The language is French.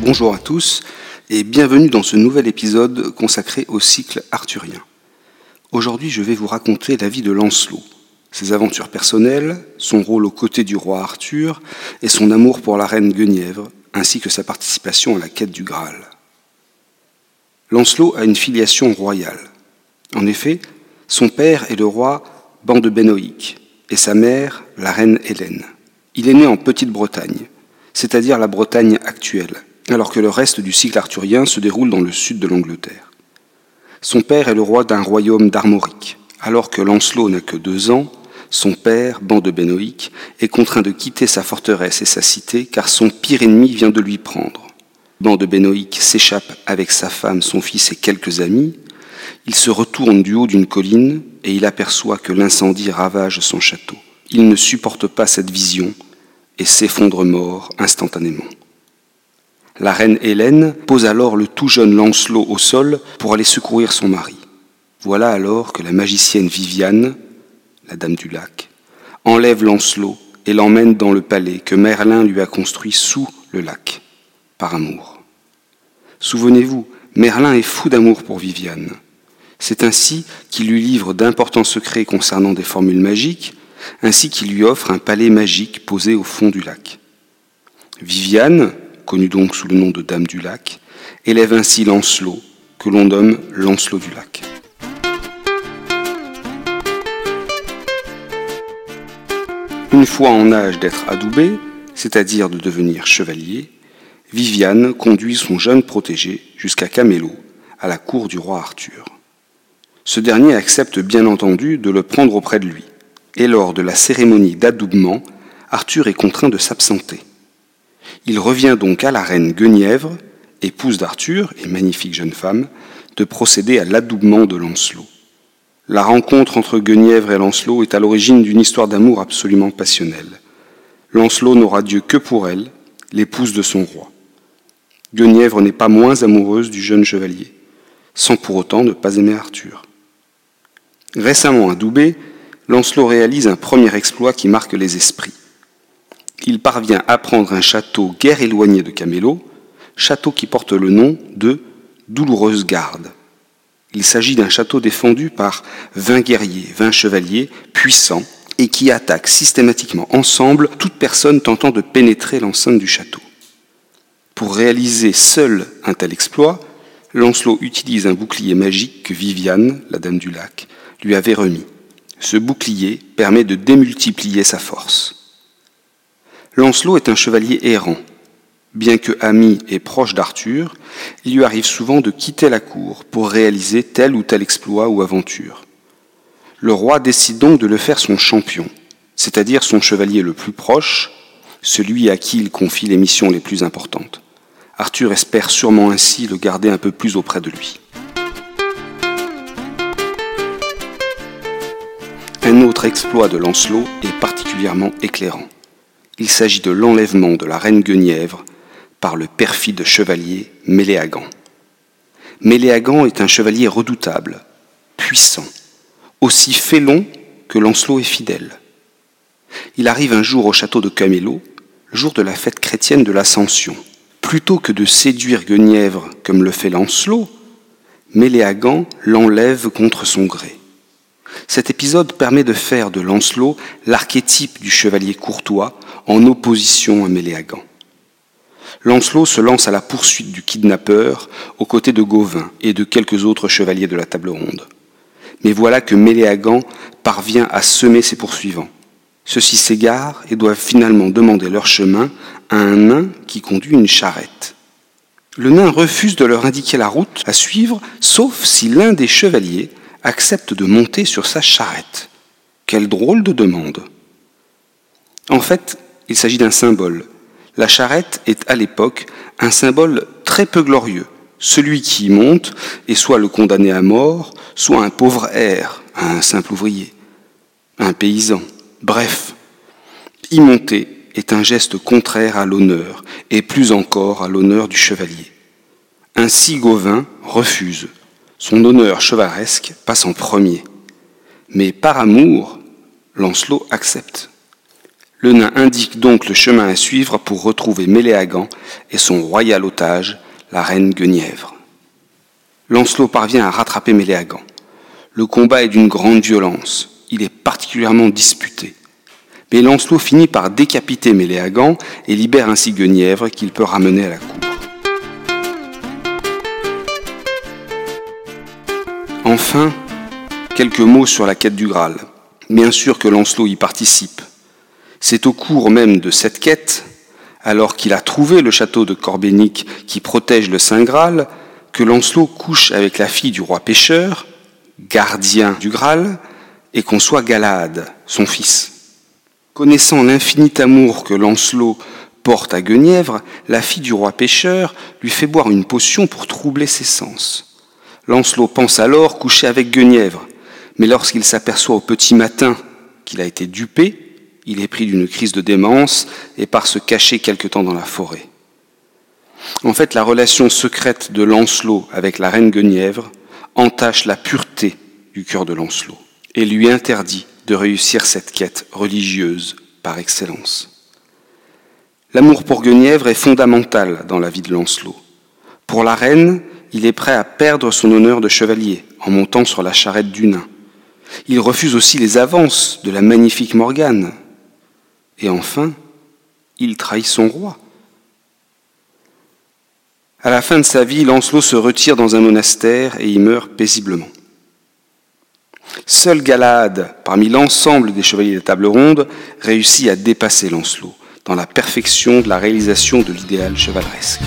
Bonjour à tous et bienvenue dans ce nouvel épisode consacré au cycle arthurien. Aujourd'hui, je vais vous raconter la vie de Lancelot, ses aventures personnelles, son rôle aux côtés du roi Arthur et son amour pour la reine Guenièvre, ainsi que sa participation à la quête du Graal. Lancelot a une filiation royale. En effet, son père est le roi Ban de Benoïc et sa mère la reine Hélène. Il est né en Petite-Bretagne, c'est-à-dire la Bretagne actuelle, alors que le reste du cycle arthurien se déroule dans le sud de l'Angleterre. Son père est le roi d'un royaume d'Armorique. Alors que Lancelot n'a que deux ans, son père, Ban de Benoïc, est contraint de quitter sa forteresse et sa cité car son pire ennemi vient de lui prendre. Ban de Benoïc s'échappe avec sa femme, son fils et quelques amis. Il se retourne du haut d'une colline et il aperçoit que l'incendie ravage son château. Il ne supporte pas cette vision et s'effondre mort instantanément. La reine Hélène pose alors le tout jeune Lancelot au sol pour aller secourir son mari. Voilà alors que la magicienne Viviane, la dame du lac, enlève Lancelot et l'emmène dans le palais que Merlin lui a construit sous le lac, par amour. Souvenez-vous, Merlin est fou d'amour pour Viviane. C'est ainsi qu'il lui livre d'importants secrets concernant des formules magiques, ainsi qu'il lui offre un palais magique posé au fond du lac. Viviane, connue donc sous le nom de Dame du lac, élève ainsi Lancelot, que l'on nomme Lancelot du lac. Une fois en âge d'être adoubé, c'est-à-dire de devenir chevalier, Viviane conduit son jeune protégé jusqu'à Camelot, à la cour du roi Arthur. Ce dernier accepte bien entendu de le prendre auprès de lui, et lors de la cérémonie d'adoubement, Arthur est contraint de s'absenter. Il revient donc à la reine Guenièvre, épouse d'Arthur et magnifique jeune femme, de procéder à l'adoubement de Lancelot. La rencontre entre Guenièvre et Lancelot est à l'origine d'une histoire d'amour absolument passionnelle. Lancelot n'aura Dieu que pour elle, l'épouse de son roi. Guenièvre n'est pas moins amoureuse du jeune chevalier, sans pour autant ne pas aimer Arthur. Récemment adoubé, Lancelot réalise un premier exploit qui marque les esprits. Il parvient à prendre un château guère éloigné de Camelot, château qui porte le nom de Douloureuse Garde. Il s'agit d'un château défendu par vingt guerriers, vingt chevaliers puissants et qui attaquent systématiquement ensemble toute personne tentant de pénétrer l'enceinte du château. Pour réaliser seul un tel exploit, Lancelot utilise un bouclier magique que Viviane, la dame du lac, lui avait remis. Ce bouclier permet de démultiplier sa force. Lancelot est un chevalier errant. Bien que ami et proche d'Arthur, il lui arrive souvent de quitter la cour pour réaliser tel ou tel exploit ou aventure. Le roi décide donc de le faire son champion, c'est-à-dire son chevalier le plus proche, celui à qui il confie les missions les plus importantes. Arthur espère sûrement ainsi le garder un peu plus auprès de lui. Un autre exploit de Lancelot est particulièrement éclairant. Il s'agit de l'enlèvement de la reine Guenièvre par le perfide chevalier Méléagan. Méléagan est un chevalier redoutable, puissant, aussi félon que Lancelot est fidèle. Il arrive un jour au château de Camelot, jour de la fête chrétienne de l'Ascension. Plutôt que de séduire Guenièvre comme le fait Lancelot, Méléagan l'enlève contre son gré. Cet épisode permet de faire de Lancelot l'archétype du chevalier courtois en opposition à Méléagan. Lancelot se lance à la poursuite du kidnappeur aux côtés de Gauvin et de quelques autres chevaliers de la table ronde. Mais voilà que Méléagan parvient à semer ses poursuivants. Ceux-ci s'égarent et doivent finalement demander leur chemin à un nain qui conduit une charrette. Le nain refuse de leur indiquer la route à suivre, sauf si l'un des chevaliers accepte de monter sur sa charrette. Quelle drôle de demande. En fait, il s'agit d'un symbole, la charrette est à l'époque un symbole très peu glorieux. Celui qui y monte est soit le condamné à mort, soit un pauvre air, un simple ouvrier, un paysan. Bref, y monter est un geste contraire à l'honneur, et plus encore à l'honneur du chevalier. Ainsi Gauvin refuse. Son honneur chevaleresque passe en premier. Mais par amour, Lancelot accepte. Le nain indique donc le chemin à suivre pour retrouver Méléagan et son royal otage, la reine Guenièvre. Lancelot parvient à rattraper Méléagan. Le combat est d'une grande violence. Il est particulièrement disputé. Mais Lancelot finit par décapiter Méléagan et libère ainsi Guenièvre qu'il peut ramener à la cour. Enfin, quelques mots sur la quête du Graal. Bien sûr que Lancelot y participe. C'est au cours même de cette quête, alors qu'il a trouvé le château de Corbénic qui protège le Saint Graal, que Lancelot couche avec la fille du roi pêcheur, gardien du Graal, et conçoit Galade, son fils. Connaissant l'infinit amour que Lancelot porte à Guenièvre, la fille du roi pêcheur lui fait boire une potion pour troubler ses sens. Lancelot pense alors coucher avec Guenièvre, mais lorsqu'il s'aperçoit au petit matin qu'il a été dupé, il est pris d'une crise de démence et part se cacher quelque temps dans la forêt. En fait, la relation secrète de Lancelot avec la reine Guenièvre entache la pureté du cœur de Lancelot et lui interdit de réussir cette quête religieuse par excellence. L'amour pour Guenièvre est fondamental dans la vie de Lancelot. Pour la reine, il est prêt à perdre son honneur de chevalier en montant sur la charrette du nain. Il refuse aussi les avances de la magnifique Morgane. Et enfin, il trahit son roi. À la fin de sa vie, Lancelot se retire dans un monastère et y meurt paisiblement. Seul Galade, parmi l'ensemble des chevaliers de table ronde, réussit à dépasser Lancelot dans la perfection de la réalisation de l'idéal chevaleresque.